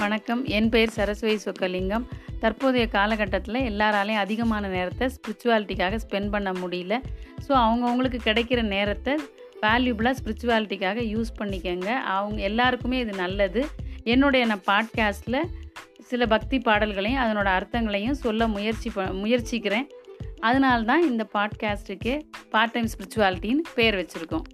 வணக்கம். என் பெயர் சரஸ்வதி சொக்கலிங்கம். தற்போதைய காலகட்டத்தில் எல்லாராலையும் அதிகமான நேரத்தை ஸ்பிரிச்சுவாலிட்டிக்காக ஸ்பெண்ட் பண்ண முடியல. ஸோ அவங்கவுங்களுக்கு கிடைக்கிற நேரத்தை வேல்யூபிளாக ஸ்பிரிச்சுவாலிட்டிக்காக யூஸ் பண்ணிக்கோங்க. அவங்க எல்லாருக்குமே இது நல்லது. என்னுடைய நான் பாட்காஸ்ட்டில் சில பக்தி பாடல்களையும் அதனோட அர்த்தங்களையும் சொல்ல முயற்சி ப முயற்சிக்கிறேன். அதனால்தான் இந்த பாட்காஸ்ட்டுக்கு பார்ட் டைம் ஸ்பிரிச்சுவாலிட்டின்னு பேர் வச்சுருக்கோம்.